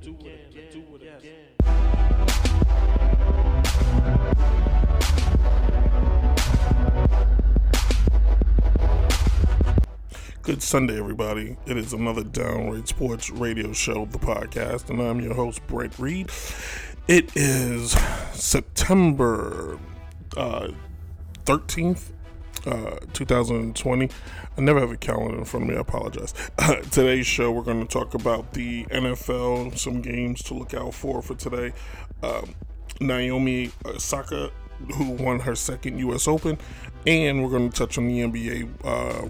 do it again, do it again. Good Sunday, everybody. It is another Downright Sports Radio Show, the podcast, and I'm your host, Brent Reed. It is September uh, 13th, uh, 2020. I never have a calendar in front of me, I apologize. today's show, we're going to talk about the NFL, some games to look out for for today. Um, Naomi Osaka, who won her second U.S. Open, and we're going to touch on the NBA uh,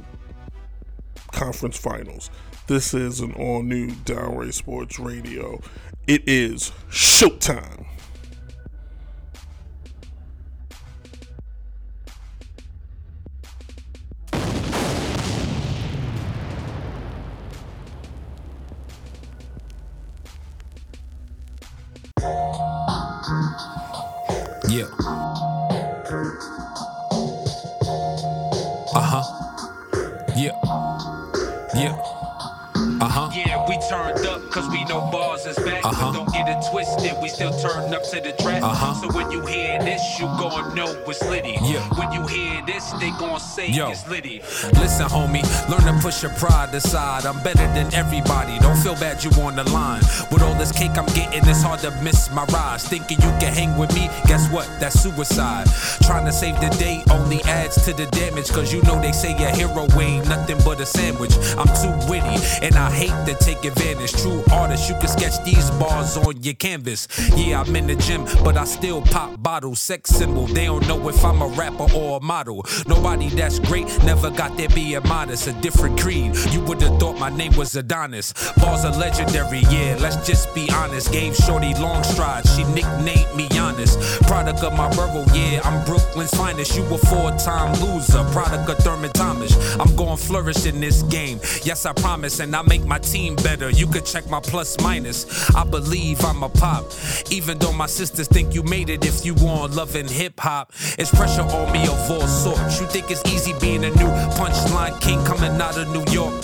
conference finals. This is an all new Downright Sports Radio. It is showtime. Uh-huh. Twisted, we still turn up to the track. Uh-huh. So when you hear this, you gon' know it's litty. Yeah. When you hear this, they gon' say Yo. it's litty. Listen, homie, learn to push your pride aside. I'm better than everybody. Don't feel bad you on the line. With all this cake I'm getting, it's hard to miss my rise. Thinking you can hang with me, guess what? That's suicide. Trying to save the day only adds to the damage. Cause you know they say a hero ain't nothing but a sandwich. I'm too witty, and I hate to take advantage. True artist, you can sketch these bars on your canvas. Yeah, I'm in the gym, but I still pop bottles. Sex symbol, they don't know if I'm a rapper or a model. Nobody that's great never got there being modest. A different creed. You would have thought my name was Adonis. Bars are legendary, yeah, let's just be honest. Gave Shorty long strides, she nicknamed me honest. Product of my borough, yeah, I'm Brooklyn's finest. You a four time loser, product of Thurman Thomas. I'm going flourish in this game. Yes, I promise, and I make my team better. You could check my plus minus. I believe I'm a pop. Even though my sisters think you made it if you want love and hip hop. It's pressure on me of all sorts. You think it's easy being a new punchline king coming out of New York?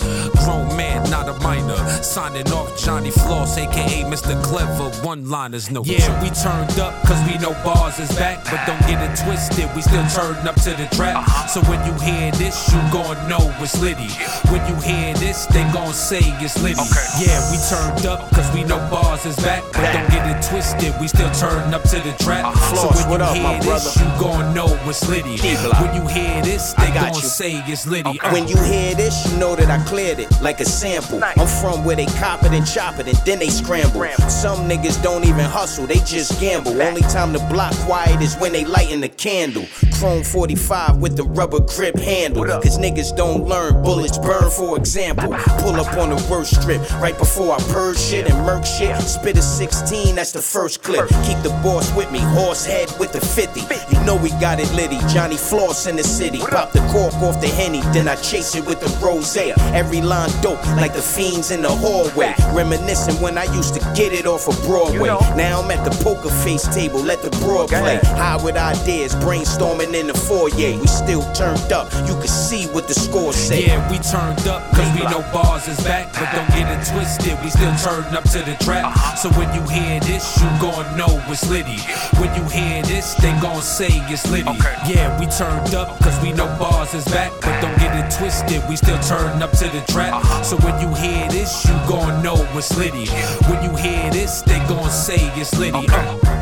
Grown man, not a minor. Signing off Johnny Floss, aka Mr. Clever. One liners, no Yeah, we turned up cause we know bars is back. But don't get it twisted, we still turn up to the trap. Uh-huh. So when you hear this, you gon' know it's litty. When you hear this, they gon' say it's litty. Yeah, we turned up cause we know bars is back. But don't get it twisted, we still turn up to the trap. So Floss, when what you up, hear this, brother? you gon' know it's litty. D-Block. When you hear this, they I got gon' say it's litty. Uh. When you hear this, you know that I cleared it like a sample. I'm from where they cop it and chop it and then they scramble. Some niggas don't even hustle, they just gamble. Only time the block quiet is when they lightin' the candle. Chrome 45 with the rubber grip handle. Cause niggas don't learn, bullets burn for example. Pull up on the worst strip right before I purge shit and murk shit. Spit a 16, that's the first clip. Keep the boss with me, horse head with the 50. You know we got it litty. Johnny Floss in the city. Pop the cork off the henny, then I chase it with the rose. Every line dope, like the fiends in the hallway. Reminiscing when I used to get it off of Broadway. Now I'm at the poker face table, let the broad play. High with ideas, brainstorming in the foyer. We still turned up, you can see what the score say. Yeah, we turned up cause we know bars is back. But don't get it twisted, we still turn up to the trap. Uh-huh. So when you hear this, you gon' know it's Liddy. When you hear this, they gon' say it's litty. Yeah, we turned up cause we know bars is back. But don't get it twisted, we still turn up to the trap. So when you hear this, you gon' know it's Liddy. When you hear this, they gon' say it's litty. Uh.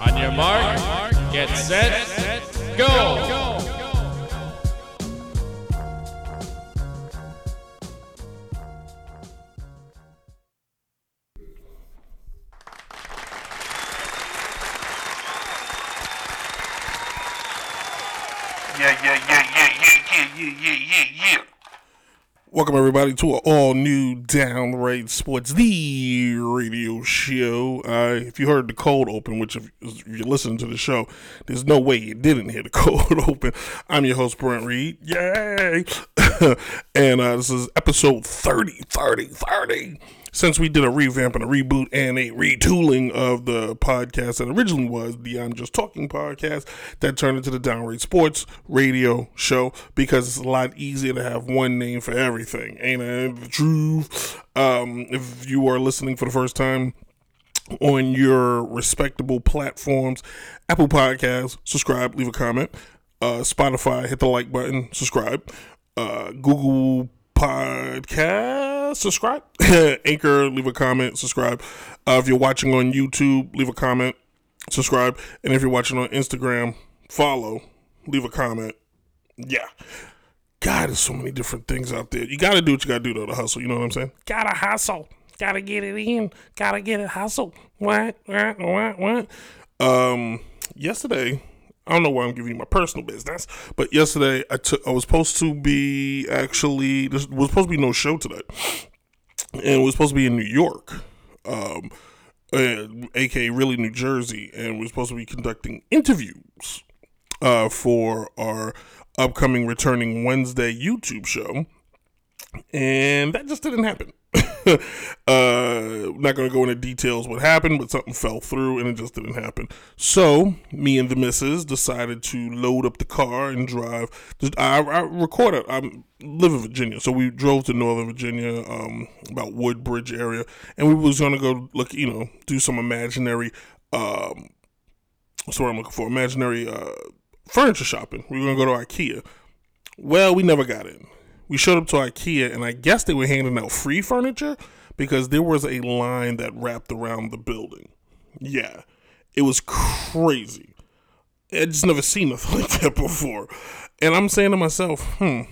On your mark, get set, go. Yeah, yeah, yeah, yeah, yeah, yeah, yeah, yeah, yeah. Welcome everybody to an all new Downright Sports, the radio show. Uh, if you heard the cold open, which if, if you listen to the show, there's no way you didn't hear the cold open. I'm your host Brent Reed. Yay! and uh, this is episode 30, 30, 30 since we did a revamp and a reboot and a retooling of the podcast that originally was the I'm Just Talking podcast, that turned into the Downright Sports radio show because it's a lot easier to have one name for everything. Ain't it the truth? Um, if you are listening for the first time, on your respectable platforms Apple Podcasts, subscribe, leave a comment. Uh, Spotify, hit the like button, subscribe. Uh, Google Podcast, subscribe. Anchor, leave a comment, subscribe. Uh, if you're watching on YouTube, leave a comment, subscribe. And if you're watching on Instagram, follow, leave a comment. Yeah. God, there's so many different things out there. You got to do what you got to do, though, to hustle. You know what I'm saying? Got to hustle. Gotta get it in. Gotta get it hustle. What? What? What? What? Um, yesterday, I don't know why I'm giving you my personal business, but yesterday I took. I was supposed to be actually. There was supposed to be no show today, and it was supposed to be in New York. Um, and, aka really New Jersey, and we're supposed to be conducting interviews uh, for our upcoming returning Wednesday YouTube show, and that just didn't happen. uh, not going to go into details what happened, but something fell through and it just didn't happen. So me and the missus decided to load up the car and drive. I, I recorded. I live in Virginia, so we drove to Northern Virginia, um, about Woodbridge area, and we was going to go look, you know, do some imaginary. Um, what's what I'm looking for? Imaginary uh, furniture shopping. We were going to go to IKEA. Well, we never got in we showed up to IKEA, and I guess they were handing out free furniture because there was a line that wrapped around the building. Yeah, it was crazy. I just never seen nothing like that before. And I'm saying to myself, hmm,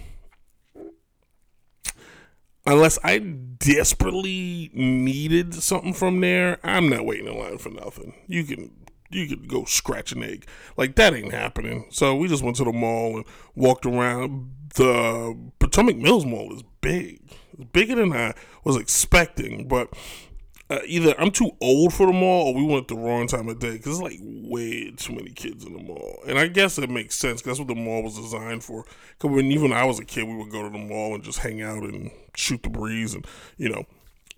unless I desperately needed something from there, I'm not waiting in line for nothing. You can you could go scratch an egg. Like that ain't happening. So we just went to the mall and walked around. The Potomac Mills Mall is big. It's bigger than I was expecting, but uh, either I'm too old for the mall or we went the wrong time of day because it's like way too many kids in the mall. And I guess it makes sense because that's what the mall was designed for. Because when even I was a kid, we would go to the mall and just hang out and shoot the breeze and, you know,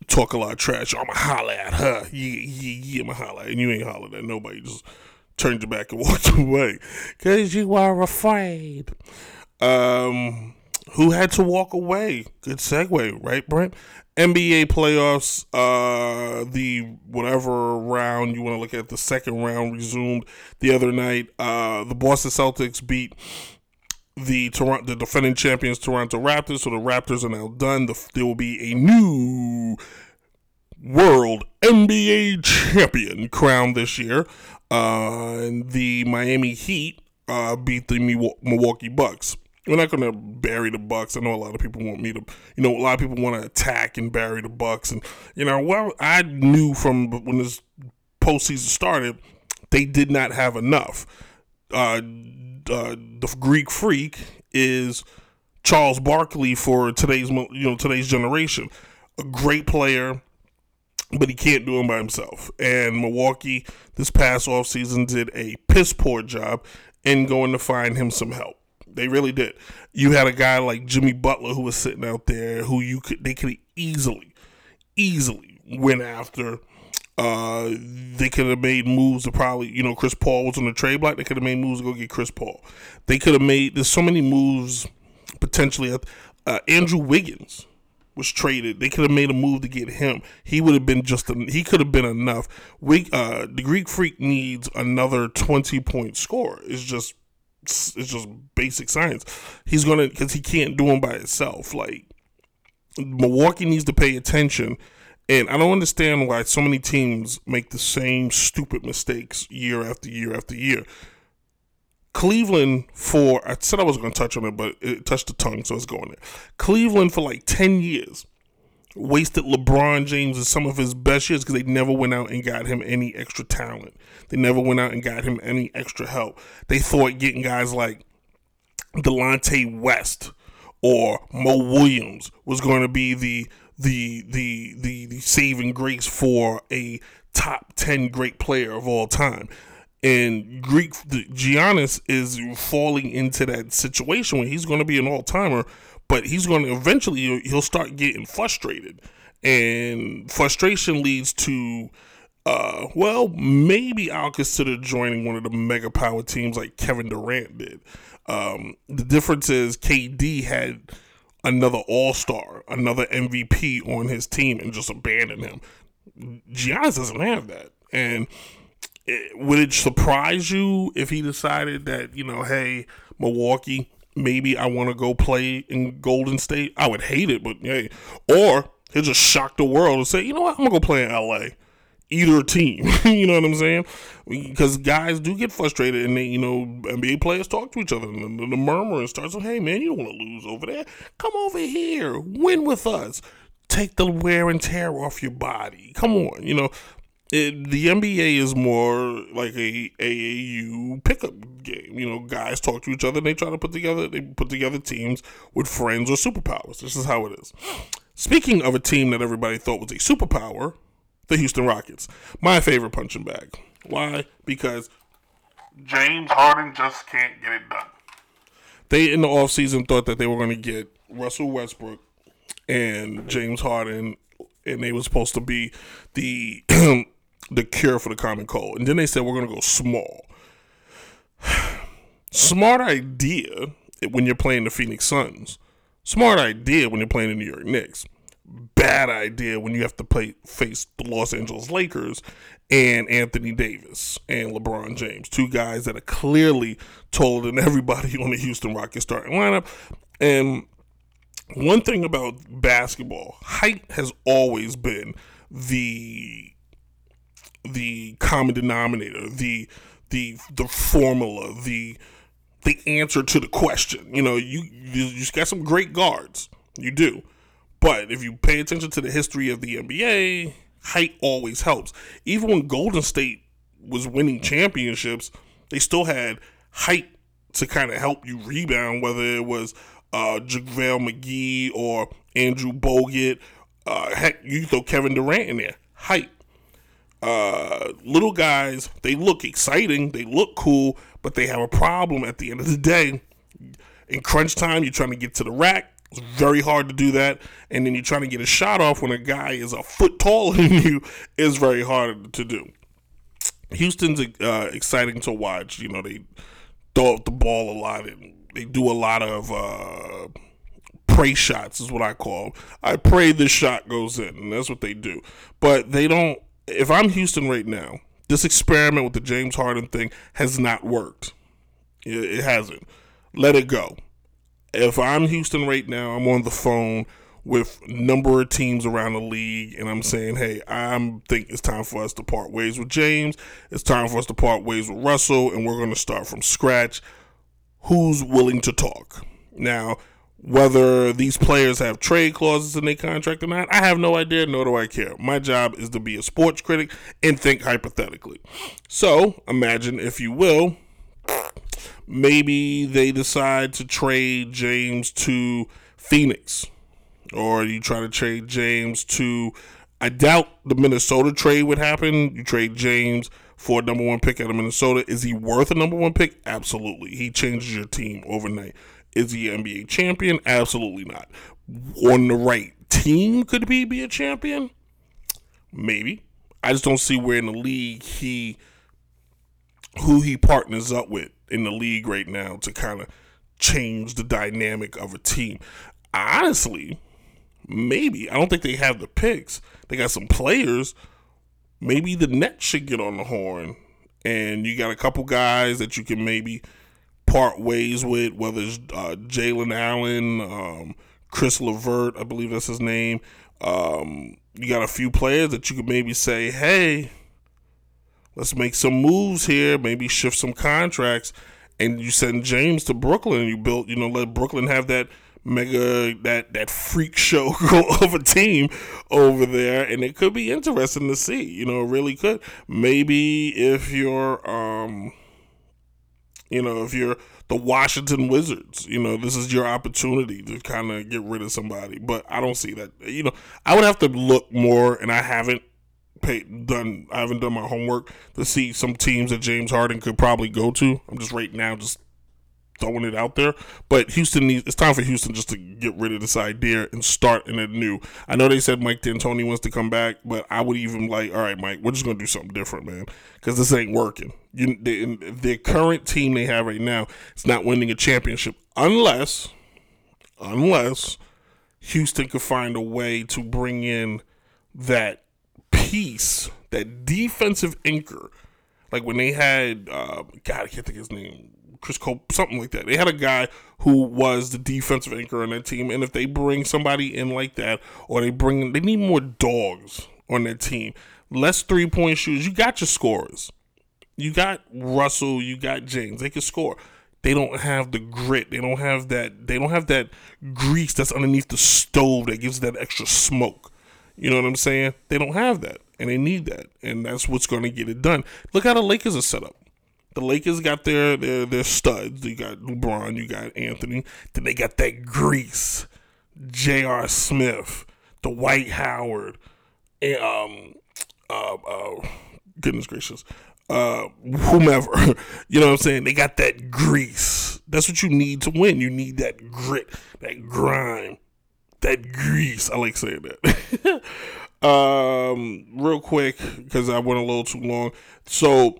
talk a lot of trash. I'ma holler at her. Yeah, yeah, yeah, I'ma holler. And you ain't hollering at nobody. just turned your back and walked away. Because you are afraid. Um, who had to walk away? Good segue, right, Brent? NBA playoffs, uh, the whatever round you want to look at, the second round resumed the other night. Uh, the Boston Celtics beat the Toronto, the defending champions Toronto Raptors. So the Raptors are now done. The, there will be a new world NBA champion crowned this year. Uh, and the Miami Heat uh, beat the Milwaukee Bucks. We're not going to bury the Bucks. I know a lot of people want me to, you know, a lot of people want to attack and bury the Bucks. And you know, well, I knew from when this postseason started, they did not have enough. Uh, uh, the Greek Freak is Charles Barkley for today's you know today's generation. A great player, but he can't do it by himself. And Milwaukee this past offseason did a piss poor job in going to find him some help. They really did. You had a guy like Jimmy Butler who was sitting out there who you could they could easily, easily win after uh, they could have made moves to probably, you know, Chris Paul was on the trade block. They could have made moves to go get Chris Paul. They could have made, there's so many moves potentially. Uh, Andrew Wiggins was traded. They could have made a move to get him. He would have been just, a, he could have been enough. We, uh, the Greek Freak needs another 20 point score. It's just, it's just basic science. He's going to, because he can't do them by himself. Like, Milwaukee needs to pay attention and I don't understand why so many teams make the same stupid mistakes year after year after year. Cleveland for I said I was going to touch on it, but it touched the tongue, so it's going there. Cleveland for like ten years wasted LeBron James in some of his best years because they never went out and got him any extra talent. They never went out and got him any extra help. They thought getting guys like Delonte West or Mo Williams was going to be the the the the, the saving grace for a top 10 great player of all time and Greek Giannis is falling into that situation where he's going to be an all timer, but he's going to eventually he'll start getting frustrated, and frustration leads to uh, well, maybe I'll consider joining one of the mega power teams like Kevin Durant did. Um, the difference is KD had another All Star, another MVP on his team, and just abandon him. Giannis doesn't have that, and it, would it surprise you if he decided that you know, hey, Milwaukee, maybe I want to go play in Golden State? I would hate it, but hey, or he'll just shock the world and say, you know what, I'm gonna go play in LA either team. you know what I'm saying? Because guys do get frustrated, and they, you know, NBA players talk to each other, and the, the murmuring starts. Hey, man, you don't want to lose over there. Come over here, win with us. Take the wear and tear off your body. Come on, you know. It, the NBA is more like a AAU pickup game. You know, guys talk to each other and they try to put together they put together teams with friends or superpowers. This is how it is. Speaking of a team that everybody thought was a superpower, the Houston Rockets. My favorite punching bag. Why? Because James Harden just can't get it done. They in the offseason thought that they were going to get Russell Westbrook and James Harden and they were supposed to be the the cure for the common cold. And then they said we're going to go small. Smart idea when you're playing the Phoenix Suns. Smart idea when you're playing the New York Knicks bad idea when you have to play face the Los Angeles Lakers and Anthony Davis and LeBron James, two guys that are clearly taller than everybody on the Houston Rockets starting lineup. And one thing about basketball, height has always been the the common denominator, the the the formula, the the answer to the question. You know, you you, you got some great guards. You do. But if you pay attention to the history of the NBA, height always helps. Even when Golden State was winning championships, they still had height to kind of help you rebound, whether it was uh, JaVale McGee or Andrew Bogut. Uh, heck, you throw Kevin Durant in there. Height. Uh, little guys, they look exciting, they look cool, but they have a problem at the end of the day. In crunch time, you're trying to get to the rack. It's very hard to do that. And then you're trying to get a shot off when a guy is a foot taller than you is very hard to do. Houston's uh, exciting to watch. You know, they throw up the ball a lot and they do a lot of uh, pray shots, is what I call. I pray this shot goes in, and that's what they do. But they don't. If I'm Houston right now, this experiment with the James Harden thing has not worked. It hasn't. Let it go if I'm Houston right now, I'm on the phone with number of teams around the league and I'm saying, hey, I'm think it's time for us to part ways with James. It's time for us to part ways with Russell, and we're going to start from scratch. Who's willing to talk? Now, whether these players have trade clauses in their contract or not, I have no idea, nor do I care. My job is to be a sports critic and think hypothetically. So, imagine, if you will, maybe they decide to trade James to Phoenix, or you try to trade James to. I doubt the Minnesota trade would happen. You trade James for a number one pick out of Minnesota. Is he worth a number one pick? Absolutely. He changes your team overnight. Is he NBA champion? Absolutely not. On the right team, could he be a champion? Maybe. I just don't see where in the league he who he partners up with in the league right now to kind of change the dynamic of a team. Honestly, maybe. I don't think they have the picks. They got some players. Maybe the Nets should get on the horn. And you got a couple guys that you can maybe part ways with, whether it's uh, Jaylen Allen, um, Caris LeVert, I believe that's his name. Um, you got a few players that you could maybe say, hey, let's make some moves here, maybe shift some contracts, and you send James to Brooklyn and you build, you know, let Brooklyn have that mega that that freak show of a team over there. And it could be interesting to see you know really could. Maybe if you're um you know if you're the Washington Wizards you know this is your opportunity to kind of get rid of somebody. But I don't see that you know I would have to look more and I haven't done. I haven't done my homework to see some teams that James Harden could probably go to. I'm just right now just throwing it out there. But Houston needs it's time for Houston just to get rid of this idea and start in it new. I know they said Mike D'Antoni wants to come back, but I would even like, all right, Mike, we're just gonna do something different, man, because this ain't working. You, the, the current team they have right now is not winning a championship unless, unless Houston could find a way to bring in that piece, that defensive anchor. Like when they had, uh, God, I can't think his name, Chris Cole, something like that. They had a guy who was the defensive anchor on that team, and if they bring somebody in like that, or they bring, they need more dogs on that team. Less three point shooters. You got your scorers. You got Russell. You got James. They can score they don't have the grit. They don't have that. They don't have that grease that's underneath the stove that gives that extra smoke. You know what I'm saying? They don't have that, and they need that, and that's what's going to get it done. Look how the Lakers are set up. The Lakers got their their, their studs. You got LeBron. You got Anthony. Then they got that grease. J.R. Smith, Dwight Howard, and um, uh, uh, goodness gracious, uh, whomever. You know what I'm saying? They got that grease. That's what you need to win. You need that grit, that grime, that grease. I like saying that. um, real quick, because I went a little too long. So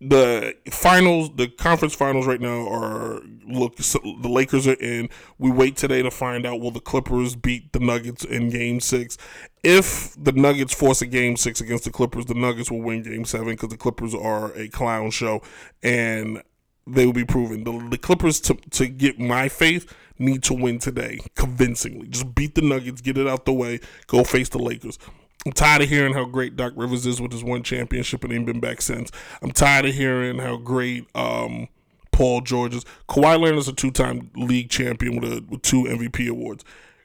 the finals, the conference finals right now are look. So The Lakers are in. We wait today to find out will the Clippers beat the Nuggets in Game Six. If the Nuggets force a Game Six against the Clippers, the Nuggets will win Game Seven because the Clippers are a clown show and they will be proven. The, the Clippers to to get my faith need to win today convincingly. Just beat the Nuggets, get it out the way, go face the Lakers. I'm tired of hearing how great Doc Rivers is with his one championship and ain't been back since. I'm tired of hearing how great um, Paul George is. Kawhi Leonard is a two-time league champion with, a, with two MVP awards.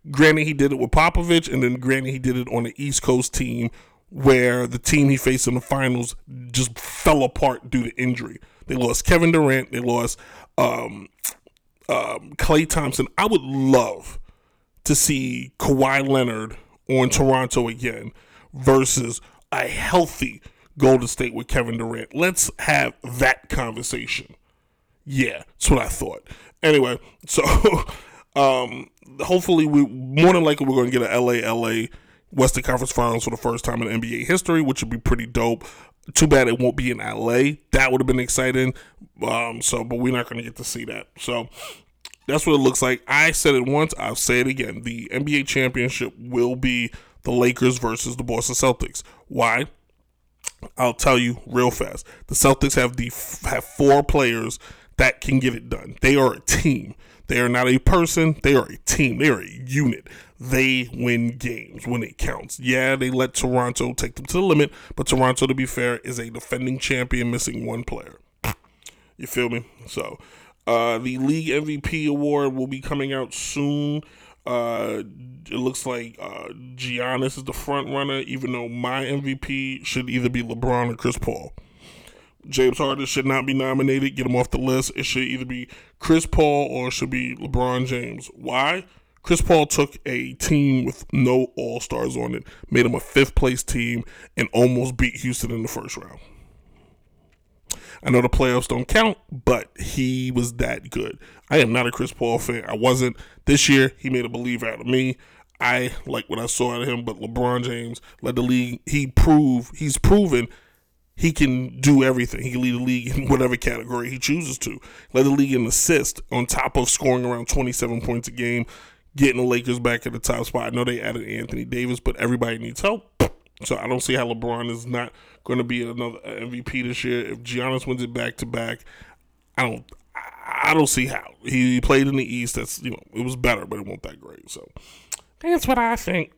Granted, he did it with Popovich, and then granted, he did it on the East Coast team where the team he faced in the finals just fell apart due to injury. They lost Kevin Durant. They lost um, um, Klay Thompson. I would love to see Kawhi Leonard on Toronto again versus a healthy Golden State with Kevin Durant. Let's have that conversation. Yeah, that's what I thought. Anyway, so um, hopefully we more than likely we're going to get a LA LA Western Conference Finals for the first time in NBA history, which would be pretty dope. Too bad it won't be in LA. That would have been exciting. Um, so, but we're not going to get to see that. So, that's what it looks like. I said it once. I'll say it again. The NBA championship will be the Lakers versus the Boston Celtics. Why? I'll tell you real fast. The Celtics have the have four players that can get it done. They are a team. They are not a person. They are a team. They are a unit. They win games when it counts. Yeah, they let Toronto take them to the limit, but Toronto, to be fair, is a defending champion missing one player. You feel me? So, uh, the league MVP award will be coming out soon. Uh, it looks like uh, Giannis is the front runner, even though my MVP should either be LeBron or Chris Paul. James Harden should not be nominated. Get him off the list. It should either be Chris Paul or it should be LeBron James. Why? Chris Paul took a team with no All Stars on it, made him a fifth place team, and almost beat Houston in the first round. I know the playoffs don't count, but he was that good. I am not a Chris Paul fan. I wasn't this year. He made a believer out of me. I like what I saw out of him, but LeBron James led the league. He proved he's proven he can do everything. He can lead the league in whatever category he chooses to. Led the league in assist on top of scoring around 27 points a game, getting the Lakers back at the top spot. I know they added Anthony Davis, but everybody needs help. So I don't see how LeBron is not going to be another MVP this year. If Giannis wins it back to back, I don't. I don't see how he played in the East. That's you know it was better, but it wasn't that great. So that's what I think.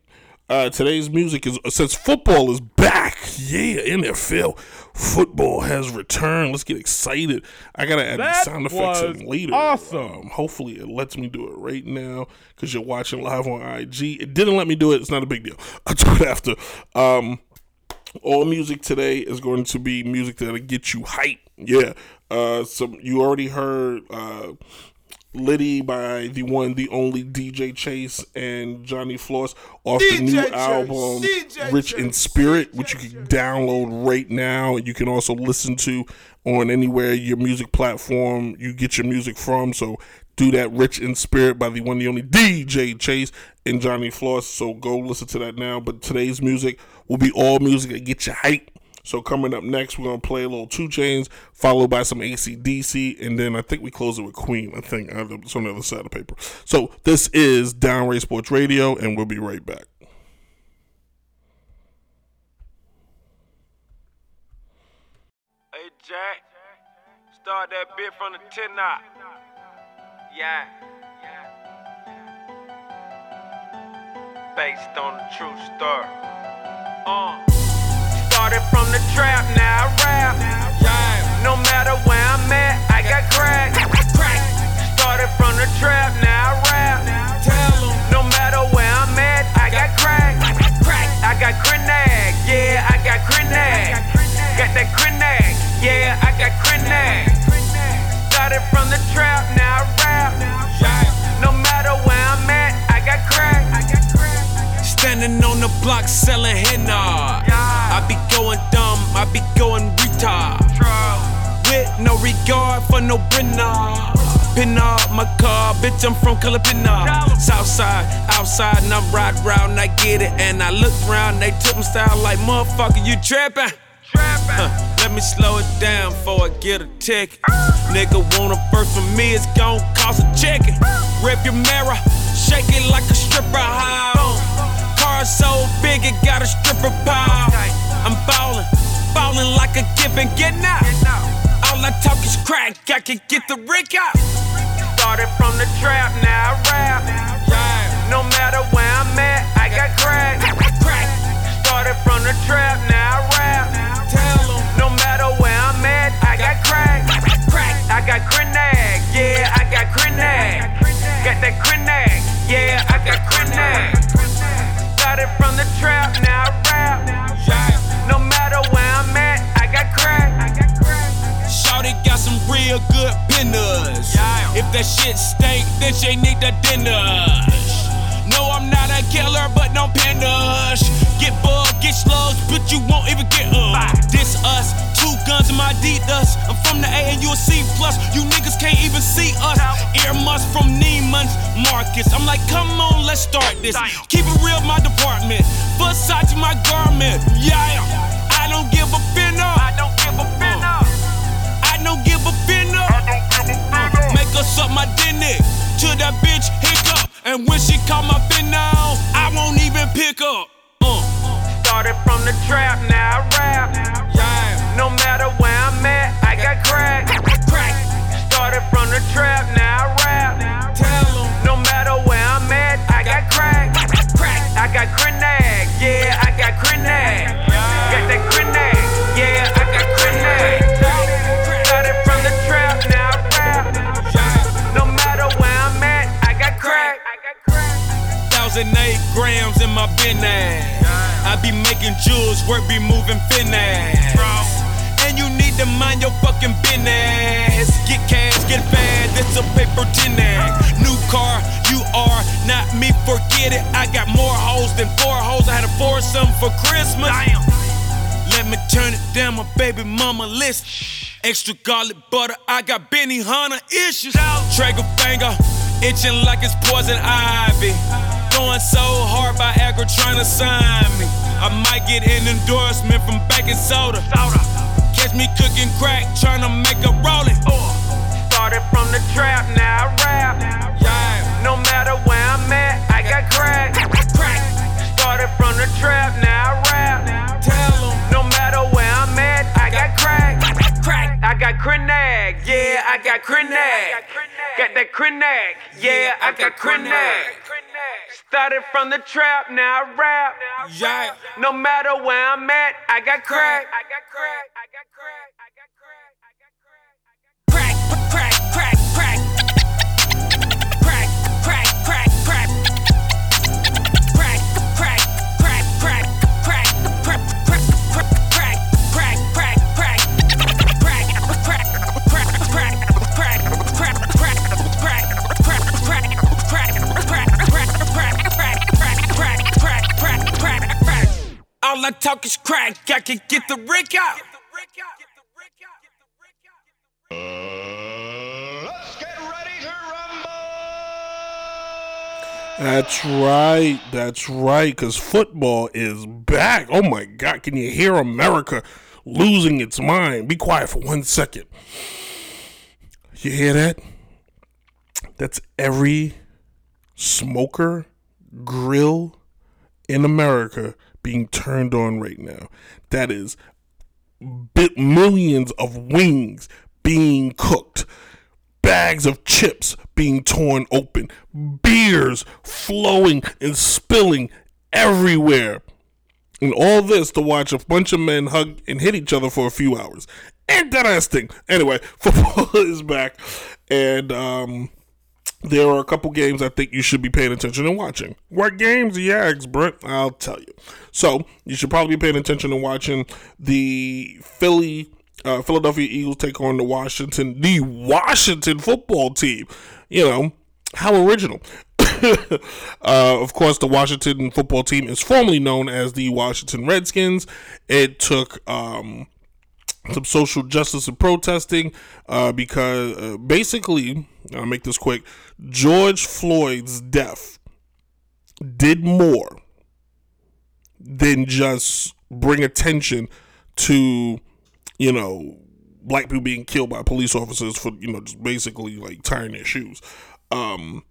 Uh, today's music is since football is back. Yeah, NFL football has returned. Let's get excited. I gotta add That sound effects in later. awesome. Um, hopefully, it lets me do it right now because you're watching live on IG. It didn't let me do it. It's not a big deal. I'll do it after. Um, all music today is going to be music that'll get you hype. Yeah. Uh, some you already heard. Uh, Liddy by the one, the only DJ Chase and Johnny Floss off the new Chase, album DJ Rich in Chase, Spirit, which you can download right now. You can also listen to on anywhere your music platform you get your music from. So do that Rich in Spirit by the one, the only DJ Chase and Johnny Floss. So go listen to that now. But today's music will be all music that gets you hype. So coming up next, we're gonna play a little 2 Chainz, followed by some ACDC, and then I think we close it with Queen. I think it's on the other side of paper. So this is Downright Sports Radio, and we'll be right back. Hey Jack, start that bit from the 10 knot. Yeah. Based on the true story. Uh. Started from the trap, now I rap. No matter where I'm at, I got crack. Crack. Started from the trap, now I rap. No matter where I'm at, I got crack. Crack. I got grenade, yeah, I got grenade. Got that grenade, yeah, I got grenade. Started from the trap, now I rap. No matter where I'm at, I got crack. Standing on the block selling henna. I be going dumb, I be going retard. With no regard for no Brenna. Pin up my car, bitch, I'm from Calabina. Southside, outside, and I'm ride round, I get it. And I look round, they took my style like, motherfucker, you trapping? Huh, let me slow it down before I get a ticket. Nigga want a first from me, it's gon' cost a chicken. Rip your mirror, shake it like a stripper how. Car so big, it got a stripper pile. I'm ballin', ballin' like a and getting out. All I talk is crack, I can get the rick out. Started from the trap, now I rap. No matter where I'm at, I got crack. Crack. Started from the trap, now I rap. No matter where I'm at, I got crack. Crack. I got grenade, yeah, I got grenade. Got that grenade, yeah, I got grenade. Started from the trap, now I rap. Shawty got some real good pinners. If that shit stink, then she need the dinners. No, I'm not a killer, but no pinners. Get bugged, get slugs, but you won't even get up. This us, two guns in my Adidas. I'm from the A and you a C plus. You niggas can't even see us. Earmuffs from Neiman's Marcus. I'm like, come on, let's start this. Keep it real, my department. Versace, my garment. Yeah, I don't give a finna. I give a finna. Make her suck my dick till that bitch hiccup. And when she call my finna, I won't even pick up. Uh. Started from the trap, now I rap. No matter where I'm at, I got crack. Crack. Started from the trap, now I rap. No matter where I'm at, I got crack. Crack. I got grenade, yeah, I got grenade. Thousand eight grams in my business. I be making jewels, work be moving finesse. And you need to mind your fucking business. Get cash, get bad, it's a paper tennis. New car, you are not me, forget it. I got more hoes than four hoes. I had a foursome for Christmas. Let me turn it down, my baby mama list. Extra garlic butter, I got Benny Hunter issues. Trigger finger, itching like it's poison ivy. Going so hard by Agro trying to sign me. I might get an endorsement from baking soda. Catch me cooking crack, trying to make a rolling. Uh, started from the trap, now I rap. No matter where I'm at, I got crack. Crack. Started from the trap, now I rap. No matter where I'm at, I got crack. Crack. I got grenade, yeah, I got grenade. Got that grenade, yeah, I got grenade. Started from the trap, now I rap. Yeah. No matter where I'm at, I got crack. I got crack. I got crack. I got crack. I talk is crack, I can get the Rick out. That's right. That's right. Because football is back. Oh my God. Can you hear America losing its mind? Be quiet for one second. You hear that? That's every smoker grill in America being turned on right now. That is bit millions of wings being cooked bags of chips being torn open, beers flowing and spilling everywhere. And all this to watch a bunch of men hug and hit each other for a few hours. Interesting. Anyway, football is back. And um, there are a couple games I think you should be paying attention and watching. What games? Yeah, Brent. I'll tell you. So you should probably be paying attention and watching the Philly uh, Philadelphia Eagles take on the Washington, the Washington football team. You know, how original. uh, of course, the Washington football team is formerly known as the Washington Redskins. It took um, some social justice and protesting uh, because uh, basically, I'll make this quick George Floyd's death did more than just bring attention to you know, black people being killed by police officers for, you know, just basically like tying their shoes. Um,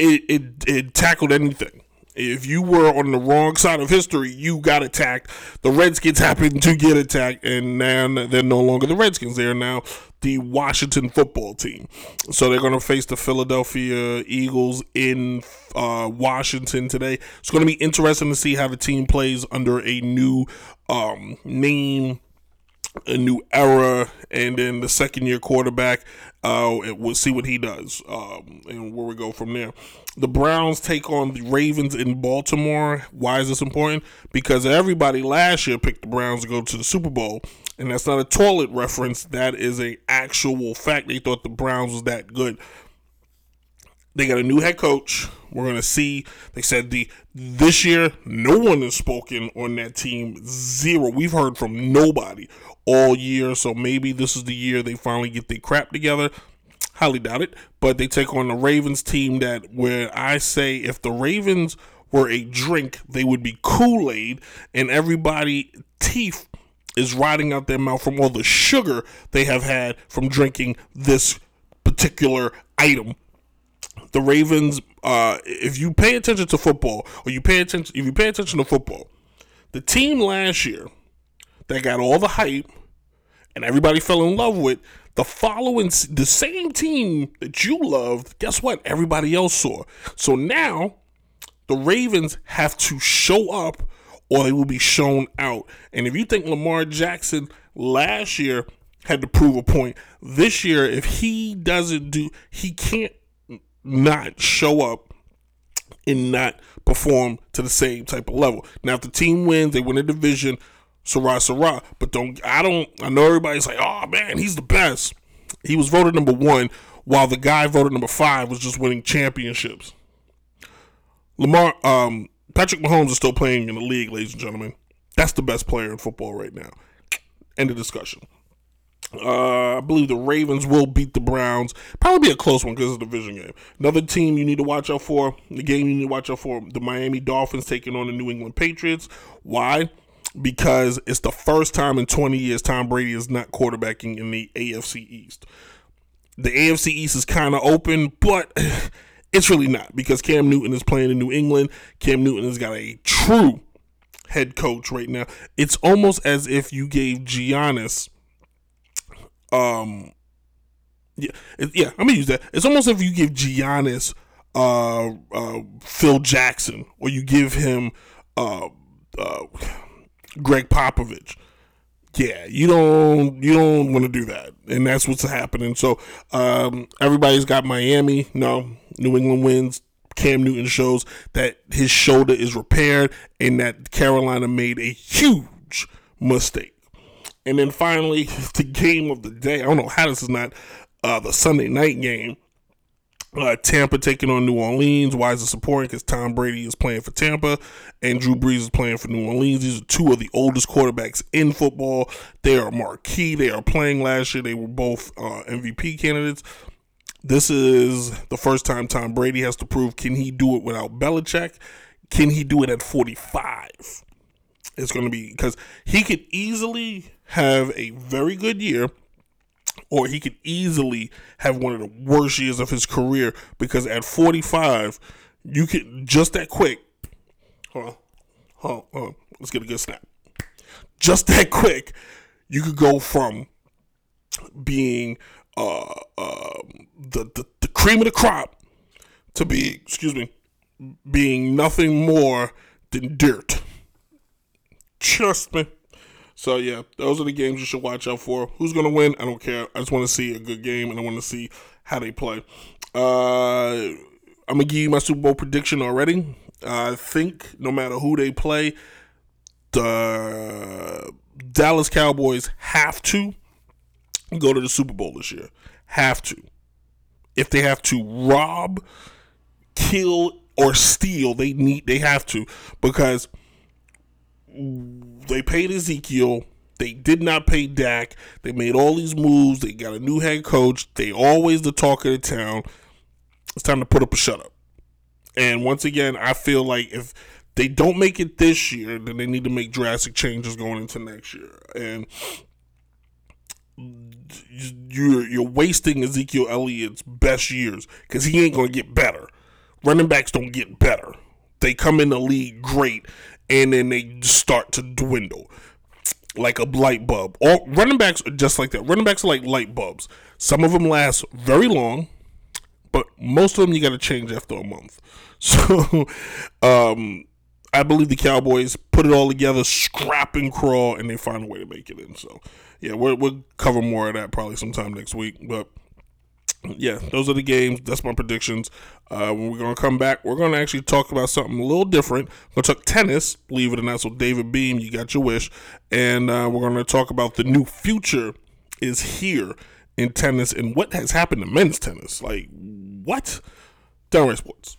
it, it, it tackled anything. If you were on the wrong side of history, you got attacked. The Redskins happened to get attacked, and now they're no longer the Redskins. They're now the Washington football team. So they're going to face the Philadelphia Eagles in uh, Washington today. It's going to be interesting to see how the team plays under a new um, name, a new era, and then the second year quarterback. Uh, we'll see what he does um, and where we go from there. The Browns take on the Ravens in Baltimore. Why is this important? Because everybody last year picked the Browns to go to the Super Bowl, and that's not a toilet reference. That is a actual fact. They thought the Browns was that good. They got a new head coach. We're gonna see. They said the this year no one has spoken on that team. Zero. We've heard from nobody all year. So maybe this is the year they finally get their crap together. Highly doubt it. But they take on the Ravens team that where I say if the Ravens were a drink, they would be Kool-Aid and everybody teeth is rotting out their mouth from all the sugar they have had from drinking this particular item the Ravens, uh, if you pay attention to football, or you pay attention, if you pay attention to football, the team last year that got all the hype and everybody fell in love with, the following, the same team that you loved, guess what? Everybody else saw. So now the Ravens have to show up or they will be shown out. And if you think Lamar Jackson last year had to prove a point, this year, if he doesn't do, he can't not show up and not perform to the same type of level. Now, if the team wins, they win a division, Sarah, Sarah. But don't, I don't, I know everybody's like, oh man, he's the best. He was voted number one, while the guy voted number five was just winning championships. Lamar, um, Patrick Mahomes is still playing in the league, ladies and gentlemen. That's the best player in football right now. End of discussion. Uh, I believe the Ravens will beat the Browns. Probably be a close one because it's a division game. Another team you need to watch out for. The game you need to watch out for: the Miami Dolphins taking on the New England Patriots. Why? Because it's the first time in 20 years Tom Brady is not quarterbacking in the AFC East. The AFC East is kind of open, but it's really not because Cam Newton is playing in New England. Cam Newton has got a true head coach right now. It's almost as if you gave Giannis um yeah yeah I'm gonna use that. It's almost if you give Giannis uh, uh Phil Jackson or you give him uh, uh Gregg Popovich. Yeah, you don't you don't want to do that, and that's what's happening. So um, everybody's got Miami. No, New England wins. Cam Newton shows that his shoulder is repaired, and that Carolina made a huge mistake. And then finally, the game of the day. I don't know how this is not uh, the Sunday night game. Uh, Tampa taking on New Orleans. Why is it supporting? Because Tom Brady is playing for Tampa and Drew Brees is playing for New Orleans. These are two of the oldest quarterbacks in football. They are marquee. They are playing last year. They were both uh, MVP candidates. This is the first time Tom Brady has to prove can he do it without Belichick? Can he do it at 45? It's going to be because he could easily have a very good year or he could easily have one of the worst years of his career because at 45, you can just that quick. Hold on, hold on, hold on. let's get a good snap. Just that quick, you could go from being uh, uh, the, the the cream of the crop to be, excuse me, being nothing more than dirt. Trust me. So yeah, those are the games you should watch out for. Who's gonna win? I don't care. I just want to see a good game and I want to see how they play. Uh, I'm gonna give you my Super Bowl prediction already. I think no matter who they play, the Dallas Cowboys have to go to the Super Bowl this year. Have to. If they have to rob, kill, or steal, they need they have to because they paid Ezekiel. They did not pay Dak. They made all these moves. They got a new head coach. They always the talk of the town. It's time to put up a shut up. And once again, I feel like if they don't make it this year, then they need to make drastic changes going into next year. And you're you're wasting Ezekiel Elliott's best years because he ain't gonna get better. Running backs don't get better. They come in the league great and then they start to dwindle like a light bulb. All running backs are just like that. Running backs are like light bulbs. Some of them last very long, but most of them you got to change after a month. So, um, I believe the Cowboys put it all together, scrap and crawl, and they find a way to make it in. So, yeah, we'll, we'll cover more of that probably sometime next week. But yeah, those are the games. That's my predictions. Uh, when we're going to come back, we're going to actually talk about something a little different. We're going to talk tennis, believe it or not. So, David Beam, you got your wish. And uh, we're going to talk about the new future is here in tennis and what has happened to men's tennis. Like, what? Downright Sports.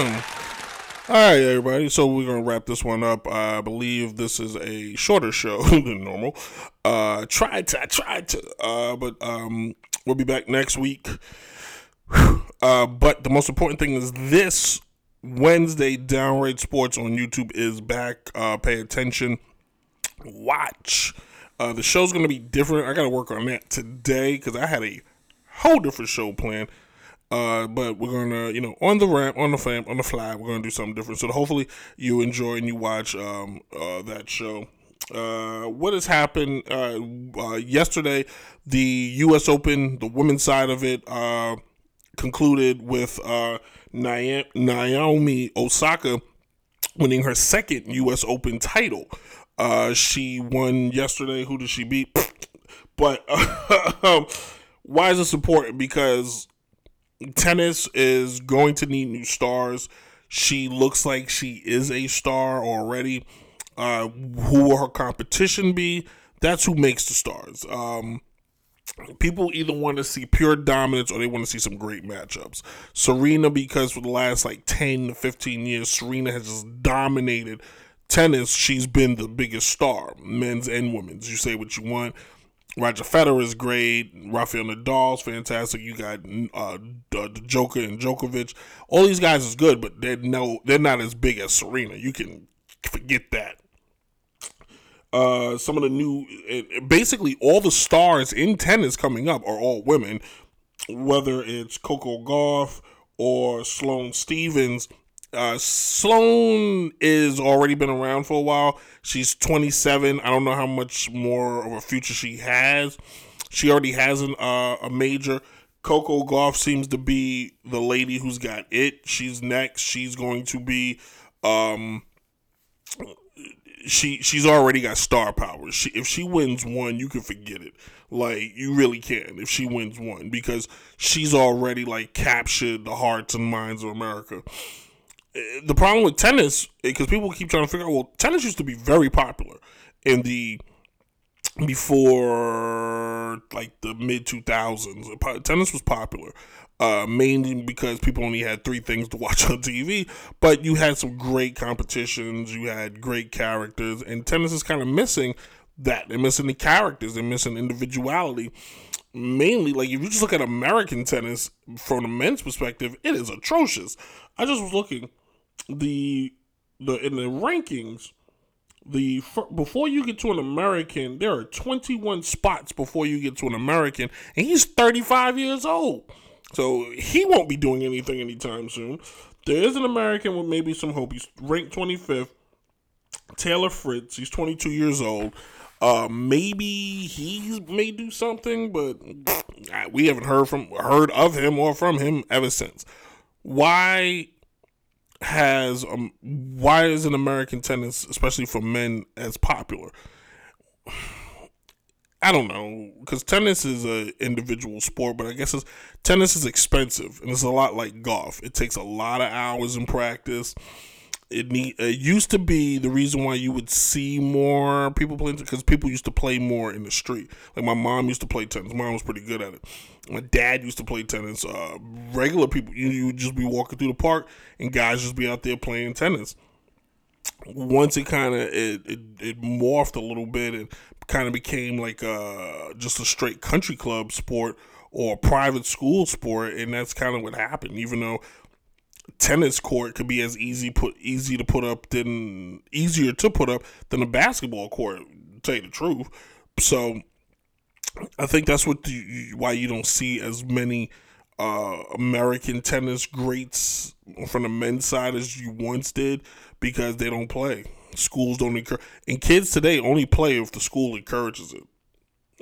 All right, everybody. So we're gonna wrap this one up. I believe this is a shorter show than normal. Uh, tried to, I tried to, uh, but um, we'll be back next week. Uh, but the most important thing is this Wednesday, Downright Sports on YouTube is back. Uh, pay attention, watch. Uh, the show's gonna be different. I gotta work on that today because I had a whole different show planned. Uh, but we're gonna, you know, on the ramp, on the fam, on the fly, we're gonna do something different. So hopefully you enjoy and you watch um, uh, that show. Uh, what has happened uh, uh, yesterday? The U.S. Open, the women's side of it, concluded with Naomi, Osaka winning her second U.S. Open title. She won yesterday. Who did she beat? But um, why is this important? Because tennis is going to need new stars. She looks like she is a star already. Uh, who will her competition be? That's who makes the stars. Um, people either want to see pure dominance or they want to see some great matchups. Serena, because for the last like 10 to 15 years, Serena has just dominated tennis. She's been the biggest star, men's and women's. You say what you want. Roger Federer is great. Rafael Nadal's fantastic. You got uh, the Joker and Djokovic. All these guys is good, but they're no, they're not as big as Serena. You can forget that. Uh, some of the new, basically all the stars in tennis coming up are all women. Whether it's Coco Gauff or Sloane Stevens, uh, Sloane is already been around for a while. She's 27. I don't know how much more of a future she has. She already has an, uh, a major. Coco Gauff seems to be the lady who's got it. She's next. She's going to be. Um, she she's already got star power. She if she wins one, you can forget it. Like you really can if she wins one because she's already like captured the hearts and minds of America the problem with tennis, because people keep trying to figure out, well, tennis used to be very popular in the before like the mid 2000s. Tennis was popular. Uh, mainly because people only had three things to watch on TV, but you had some great competitions, you had great characters, and tennis is kind of missing that. They're missing the characters, they're missing individuality. Mainly, like if you just look at American tennis from a men's perspective, it is atrocious. I just was looking the the in the rankings the before you get to an American, there are 21 spots before you get to an American, and he's 35 years old. So he won't be doing anything anytime soon. There is an American with maybe some hope. He's ranked 25th. Taylor Fritz, he's 22 years old. Uh, maybe he may do something, but we haven't heard from heard of him or from him ever since. Why has um, why is an American tennis, especially for men, as popular? I don't know because tennis is a individual sport, but I guess tennis is expensive and it's a lot like golf. It takes a lot of hours in practice it need it used to be the reason why you would see more people playing because people used to play more in the street. Like my mom used to play tennis. Mom was pretty good at it. My dad used to play tennis. Uh, regular people, you, you would just be walking through the park and guys just be out there playing tennis. Once it kind of it, it, it morphed a little bit and kind of became like a, uh, just a straight country club sport or private school sport, and that's kind of what happened. Even though tennis court could be as easy put easy to put up than easier to put up than a basketball court. To tell you the truth, so I think that's what the, why you don't see as many uh, American tennis greats from the men's side as you once did because they don't play. Schools don't encourage, and kids today only play if the school encourages it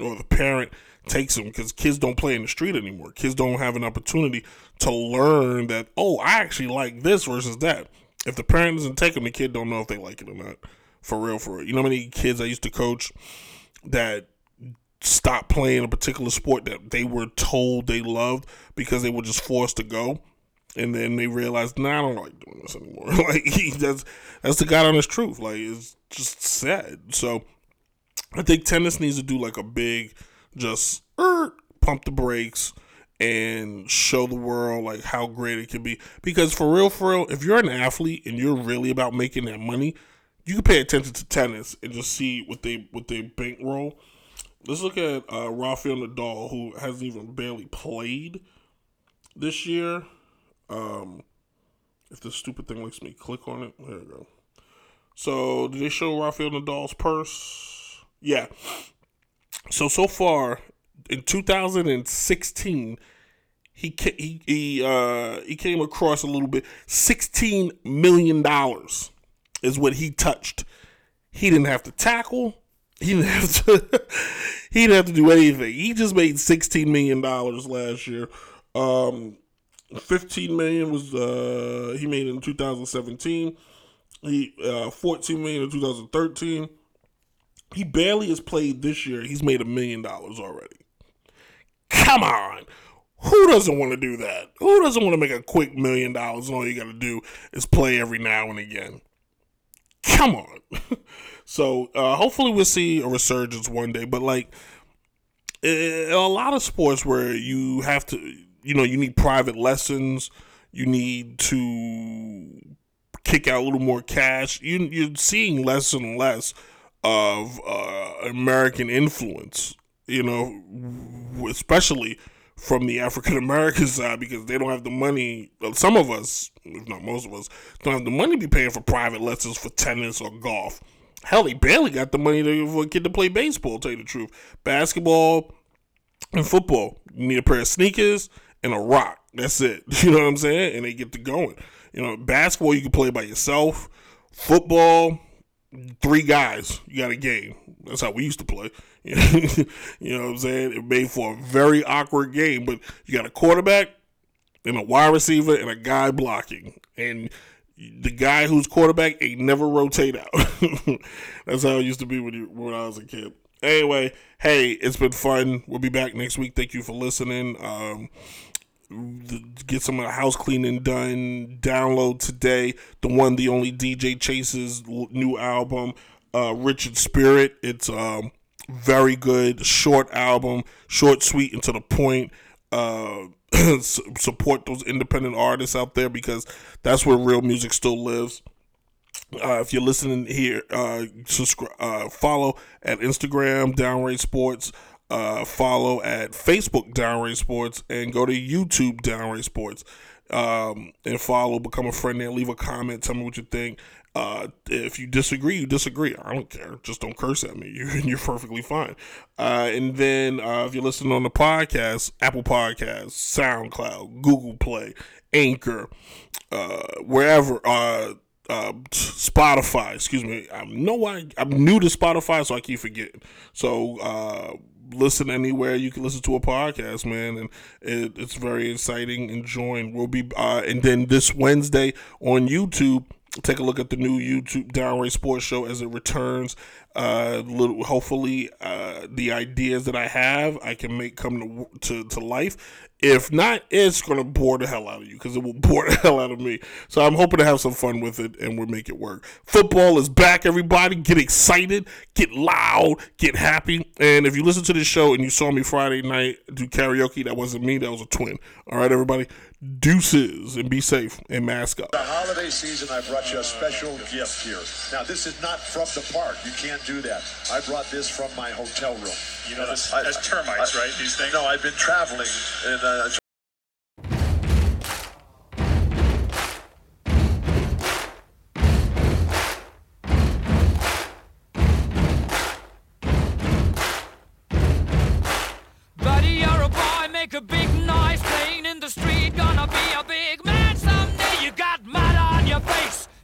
or the parent takes them because kids don't play in the street anymore. Kids don't have an opportunity to learn that, oh, I actually like this versus that. If the parent doesn't take them, the kid don't know if they like it or not. For real, for real. You know how many kids I used to coach that stopped playing a particular sport that they were told they loved because they were just forced to go? And then they realized, nah, I don't like doing this anymore. like that's that's the God honest truth. Like it's just sad. So I think tennis needs to do like a big just er, pump the brakes and show the world like how great it can be. Because for real, for real, if you're an athlete and you're really about making that money, you can pay attention to tennis and just see what they what they bankroll. Let's look at uh, Rafael Nadal, who hasn't even barely played this year. Um, if this stupid thing lets me click on it, there we go. So, did they show Rafael Nadal's purse? Yeah. So so far in 2016, he he he uh he came across a little bit. 16 million dollars is what he touched. He didn't have to tackle. He didn't have to. he didn't have to do anything. He just made 16 million dollars last year. Um, 15 million was uh he made in 2017. He uh 14 million in 2013. He barely has played this year. He's made a million dollars already. Come on. Who doesn't want to do that? Who doesn't want to make a quick million dollars and all you got to do is play every now and again? Come on. so uh, hopefully we'll see a resurgence one day. But like in a lot of sports where you have to, you know, you need private lessons, you need to kick out a little more cash. You, you're seeing less and less of uh, American influence, you know, especially from the African American side because they don't have the money. Well, some of us, if not most of us, don't have the money to be paying for private lessons for tennis or golf. Hell, they barely got the money to, for a kid to play baseball, tell you the truth. Basketball and football, you need a pair of sneakers and a rock. That's it. You know what I'm saying? And they get to going. You know, basketball, you can play by yourself. Football, three guys, you got a game. That's how we used to play. you know what I'm saying? It made for a very awkward game, but you got a quarterback and a wide receiver and a guy blocking. And the guy who's quarterback ain't never rotate out. That's how it used to be when, you, when I was a kid. Anyway, hey, it's been fun. We'll be back next week. Thank you for listening. Um, get some of the house cleaning done. Download today the one, the only DJ Chase's new album, uh, Richard Spirit. It's um, very good, short album, short, sweet, and to the point. Uh, support those independent artists out there because that's where real music still lives. Uh, if you're listening here, uh, subscribe, uh, follow at Instagram, Downright Sports uh, follow at Facebook Downright Sports and go to YouTube Downright Sports um, and follow, become a friend there, leave a comment, tell me what you think. Uh, if you disagree, you disagree. I don't care. Just don't curse at me. You're, you're perfectly fine. Uh, and then uh, if you're listening on the podcast, Apple Podcasts, SoundCloud, Google Play, Anchor, uh, wherever, uh, uh, Spotify, excuse me. I know why I'm new to Spotify, so I keep forgetting. So uh, listen anywhere you can listen to a podcast, man, and it, it's very exciting. Enjoying. We'll be uh, and then this Wednesday on YouTube. Take a look at the new YouTube Downright Sports Show as it returns. Uh, little, hopefully, uh, the ideas that I have I can make come to to, to life, if not, it's gonna bore the hell out of you because it will bore the hell out of me. So I'm hoping to have some fun with it and we'll make it work. Football is back, everybody. Get excited, get loud, get happy. And if you listen to this show and you saw me Friday night do karaoke, that wasn't me, that was a twin. All right, everybody. Deuces and be safe and mask up. The holiday season, I brought you a special gift here. Now, this is not from the park. You can't do that. I brought this from my hotel room. You know, that's, that's termites, I, right? These things? No, I've been traveling and uh,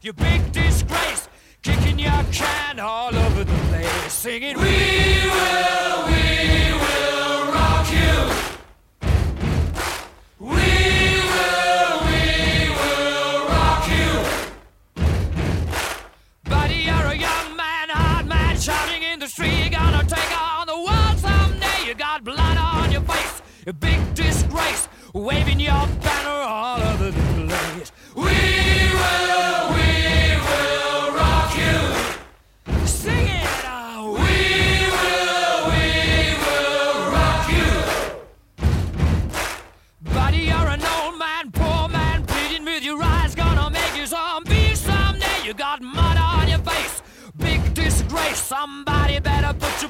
you big disgrace. Kicking your can all over the place, singing, We will, we will rock you. We will, we will rock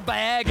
bag